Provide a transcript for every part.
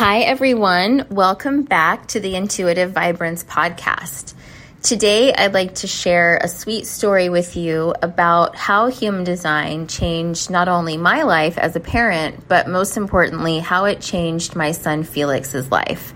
Hi, everyone. Welcome back to the Intuitive Vibrance podcast. Today, I'd like to share a sweet story with you about how human design changed not only my life as a parent, but most importantly, how it changed my son Felix's life.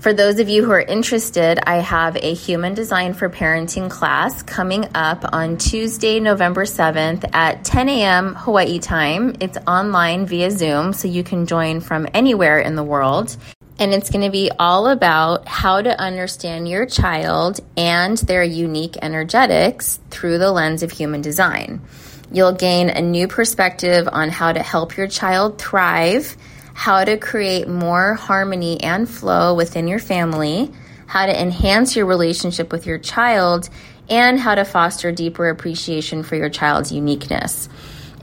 For those of you who are interested, I have a human design for parenting class coming up on Tuesday, November 7th at 10 a.m. Hawaii time. It's online via Zoom, so you can join from anywhere in the world. And it's going to be all about how to understand your child and their unique energetics through the lens of human design. You'll gain a new perspective on how to help your child thrive how to create more harmony and flow within your family, how to enhance your relationship with your child, and how to foster deeper appreciation for your child's uniqueness.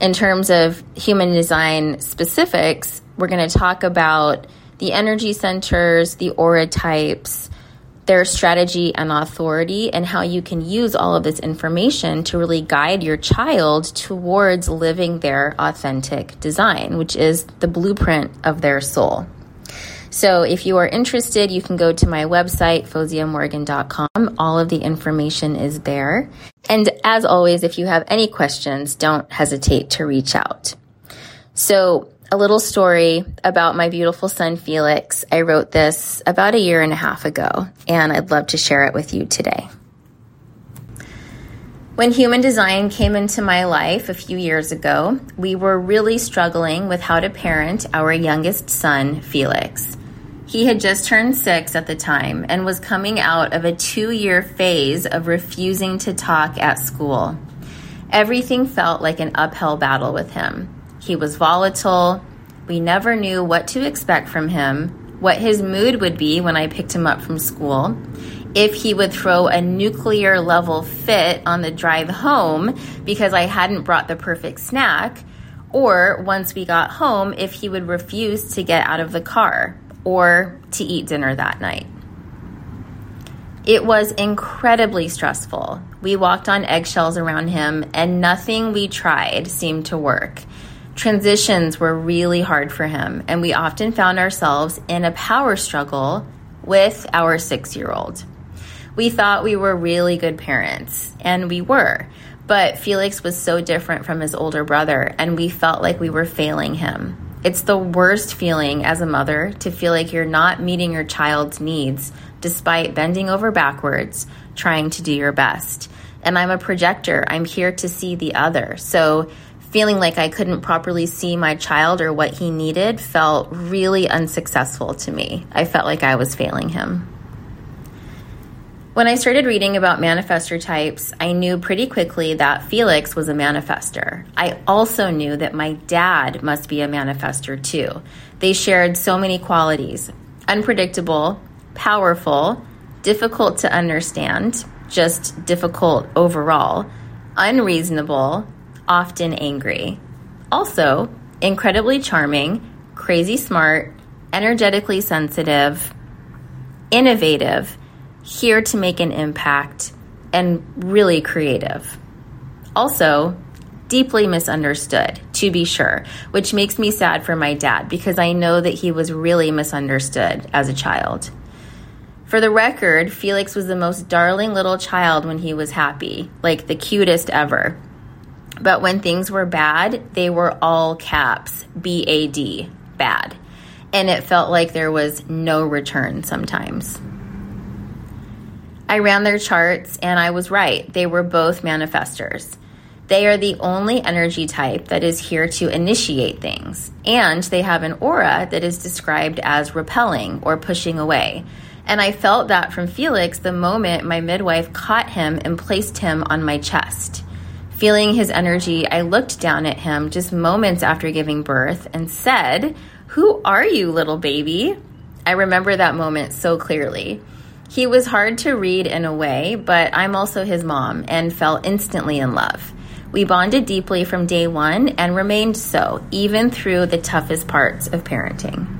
In terms of human design specifics, we're going to talk about the energy centers, the aura types, their strategy and authority, and how you can use all of this information to really guide your child towards living their authentic design, which is the blueprint of their soul. So, if you are interested, you can go to my website, fauziamorgan.com. All of the information is there. And as always, if you have any questions, don't hesitate to reach out. So, a little story about my beautiful son Felix. I wrote this about a year and a half ago, and I'd love to share it with you today. When human design came into my life a few years ago, we were really struggling with how to parent our youngest son, Felix. He had just turned six at the time and was coming out of a two year phase of refusing to talk at school. Everything felt like an uphill battle with him. He was volatile. We never knew what to expect from him, what his mood would be when I picked him up from school, if he would throw a nuclear level fit on the drive home because I hadn't brought the perfect snack, or once we got home, if he would refuse to get out of the car or to eat dinner that night. It was incredibly stressful. We walked on eggshells around him, and nothing we tried seemed to work. Transitions were really hard for him, and we often found ourselves in a power struggle with our six year old. We thought we were really good parents, and we were, but Felix was so different from his older brother, and we felt like we were failing him. It's the worst feeling as a mother to feel like you're not meeting your child's needs despite bending over backwards, trying to do your best. And I'm a projector, I'm here to see the other. So feeling like I couldn't properly see my child or what he needed felt really unsuccessful to me. I felt like I was failing him. When I started reading about manifestor types, I knew pretty quickly that Felix was a manifestor. I also knew that my dad must be a manifestor too. They shared so many qualities unpredictable, powerful, difficult to understand, just difficult overall, unreasonable, often angry. Also, incredibly charming, crazy smart, energetically sensitive, innovative, here to make an impact, and really creative. Also, deeply misunderstood, to be sure, which makes me sad for my dad because I know that he was really misunderstood as a child. For the record, Felix was the most darling little child when he was happy, like the cutest ever. But when things were bad, they were all caps B A D, bad. And it felt like there was no return sometimes. I ran their charts and I was right. They were both manifestors. They are the only energy type that is here to initiate things, and they have an aura that is described as repelling or pushing away. And I felt that from Felix the moment my midwife caught him and placed him on my chest. Feeling his energy, I looked down at him just moments after giving birth and said, Who are you, little baby? I remember that moment so clearly. He was hard to read in a way, but I'm also his mom and fell instantly in love. We bonded deeply from day one and remained so, even through the toughest parts of parenting.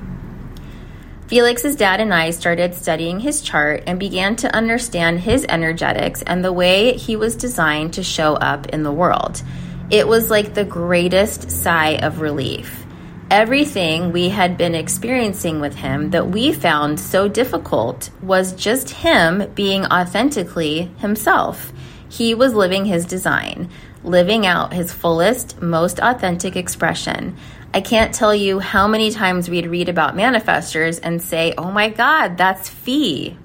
Felix's dad and I started studying his chart and began to understand his energetics and the way he was designed to show up in the world. It was like the greatest sigh of relief. Everything we had been experiencing with him that we found so difficult was just him being authentically himself. He was living his design, living out his fullest, most authentic expression. I can't tell you how many times we'd read about manifestors and say, oh my God, that's Fee.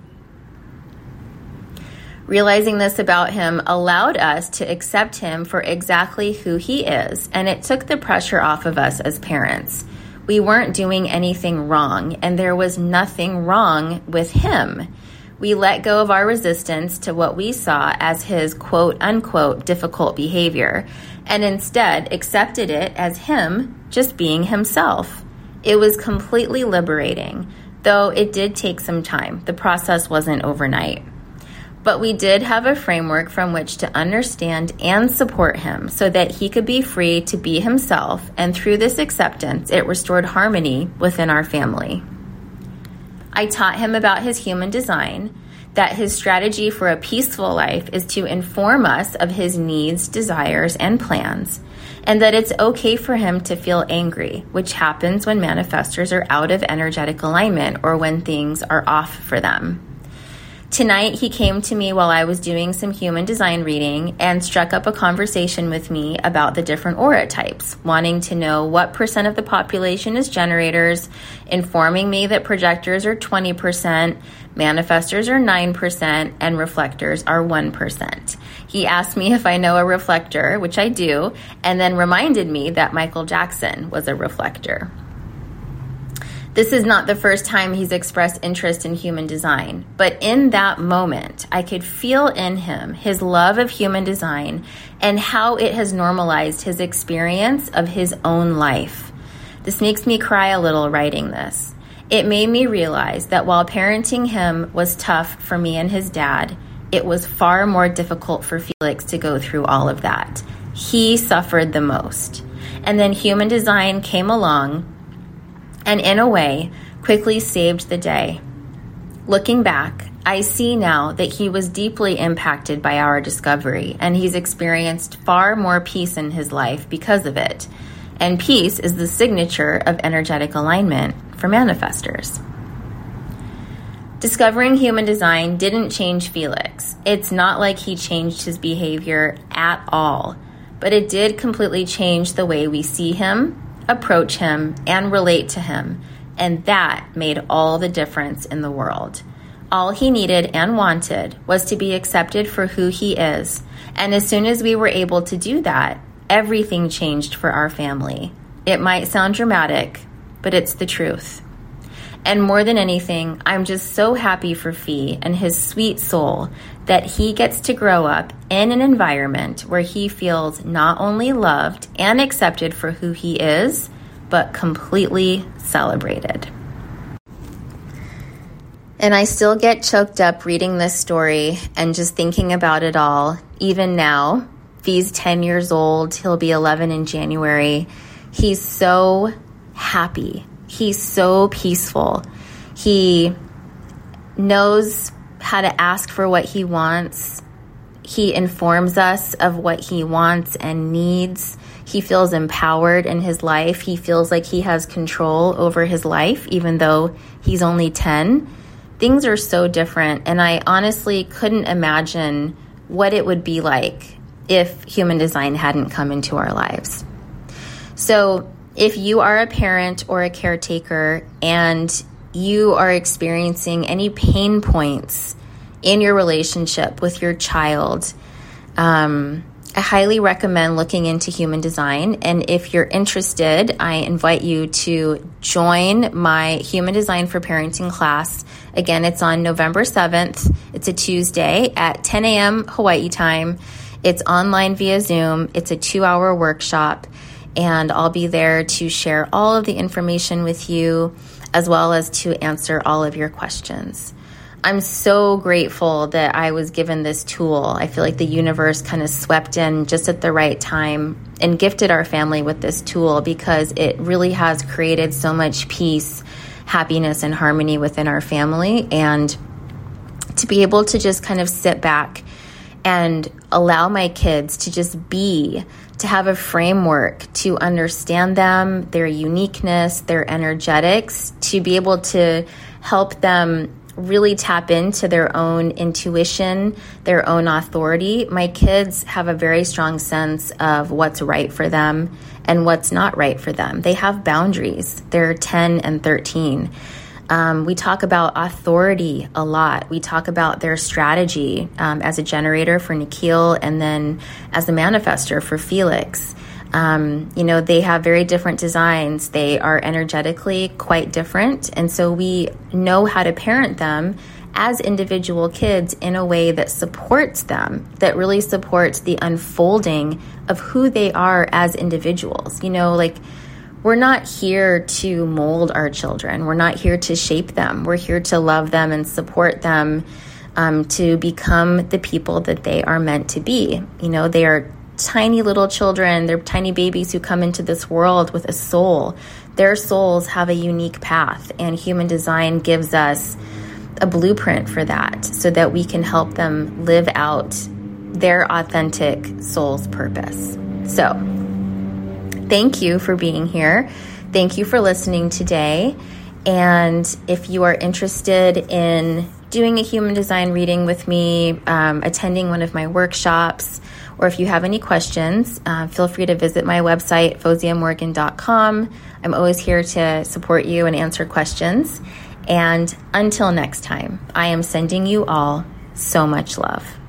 Realizing this about him allowed us to accept him for exactly who he is, and it took the pressure off of us as parents. We weren't doing anything wrong, and there was nothing wrong with him. We let go of our resistance to what we saw as his quote unquote difficult behavior and instead accepted it as him just being himself. It was completely liberating, though it did take some time. The process wasn't overnight. But we did have a framework from which to understand and support him so that he could be free to be himself, and through this acceptance, it restored harmony within our family. I taught him about his human design, that his strategy for a peaceful life is to inform us of his needs, desires, and plans, and that it's okay for him to feel angry, which happens when manifestors are out of energetic alignment or when things are off for them. Tonight, he came to me while I was doing some human design reading and struck up a conversation with me about the different aura types, wanting to know what percent of the population is generators, informing me that projectors are 20%, manifestors are 9%, and reflectors are 1%. He asked me if I know a reflector, which I do, and then reminded me that Michael Jackson was a reflector. This is not the first time he's expressed interest in human design, but in that moment, I could feel in him his love of human design and how it has normalized his experience of his own life. This makes me cry a little writing this. It made me realize that while parenting him was tough for me and his dad, it was far more difficult for Felix to go through all of that. He suffered the most. And then human design came along and in a way quickly saved the day. Looking back, I see now that he was deeply impacted by our discovery and he's experienced far more peace in his life because of it. And peace is the signature of energetic alignment for manifestors. Discovering human design didn't change Felix. It's not like he changed his behavior at all, but it did completely change the way we see him approach him, and relate to him. And that made all the difference in the world. All he needed and wanted was to be accepted for who he is. And as soon as we were able to do that, everything changed for our family. It might sound dramatic, but it's the truth. And more than anything, I'm just so happy for Fee and his sweet soul that he gets to grow up in an environment where he feels not only loved and accepted for who he is, but completely celebrated. And I still get choked up reading this story and just thinking about it all, even now. Fee's 10 years old, he'll be 11 in January. He's so happy He's so peaceful. He knows how to ask for what he wants. He informs us of what he wants and needs. He feels empowered in his life. He feels like he has control over his life, even though he's only 10. Things are so different. And I honestly couldn't imagine what it would be like if human design hadn't come into our lives. So if you are a parent or a caretaker and you are experiencing any pain points in your relationship with your child, um, I highly recommend looking into human design. And if you're interested, I invite you to join my human design for parenting class. Again, it's on November 7th. It's a Tuesday at 10 a.m. Hawaii time. It's online via Zoom. It's a two hour workshop and I'll be there to share all of the information with you as well as to answer all of your questions. I'm so grateful that I was given this tool. I feel like the universe kind of swept in just at the right time and gifted our family with this tool because it really has created so much peace, happiness, and harmony within our family. And to be able to just kind of sit back and allow my kids to just be to have a framework to understand them, their uniqueness, their energetics, to be able to help them really tap into their own intuition, their own authority. My kids have a very strong sense of what's right for them and what's not right for them. They have boundaries. They're 10 and 13. Um, we talk about authority a lot. We talk about their strategy um, as a generator for Nikhil and then as a manifestor for Felix. Um, you know, they have very different designs. They are energetically quite different. And so we know how to parent them as individual kids in a way that supports them, that really supports the unfolding of who they are as individuals. You know, like we're not here to mold our children, we're not here to shape them, we're here to love them and support them. Um, to become the people that they are meant to be. You know, they are tiny little children, they're tiny babies who come into this world with a soul. Their souls have a unique path, and human design gives us a blueprint for that so that we can help them live out their authentic soul's purpose. So, thank you for being here. Thank you for listening today. And if you are interested in doing a human design reading with me, um, attending one of my workshops, or if you have any questions, uh, feel free to visit my website, fauziamorgan.com. I'm always here to support you and answer questions. And until next time, I am sending you all so much love.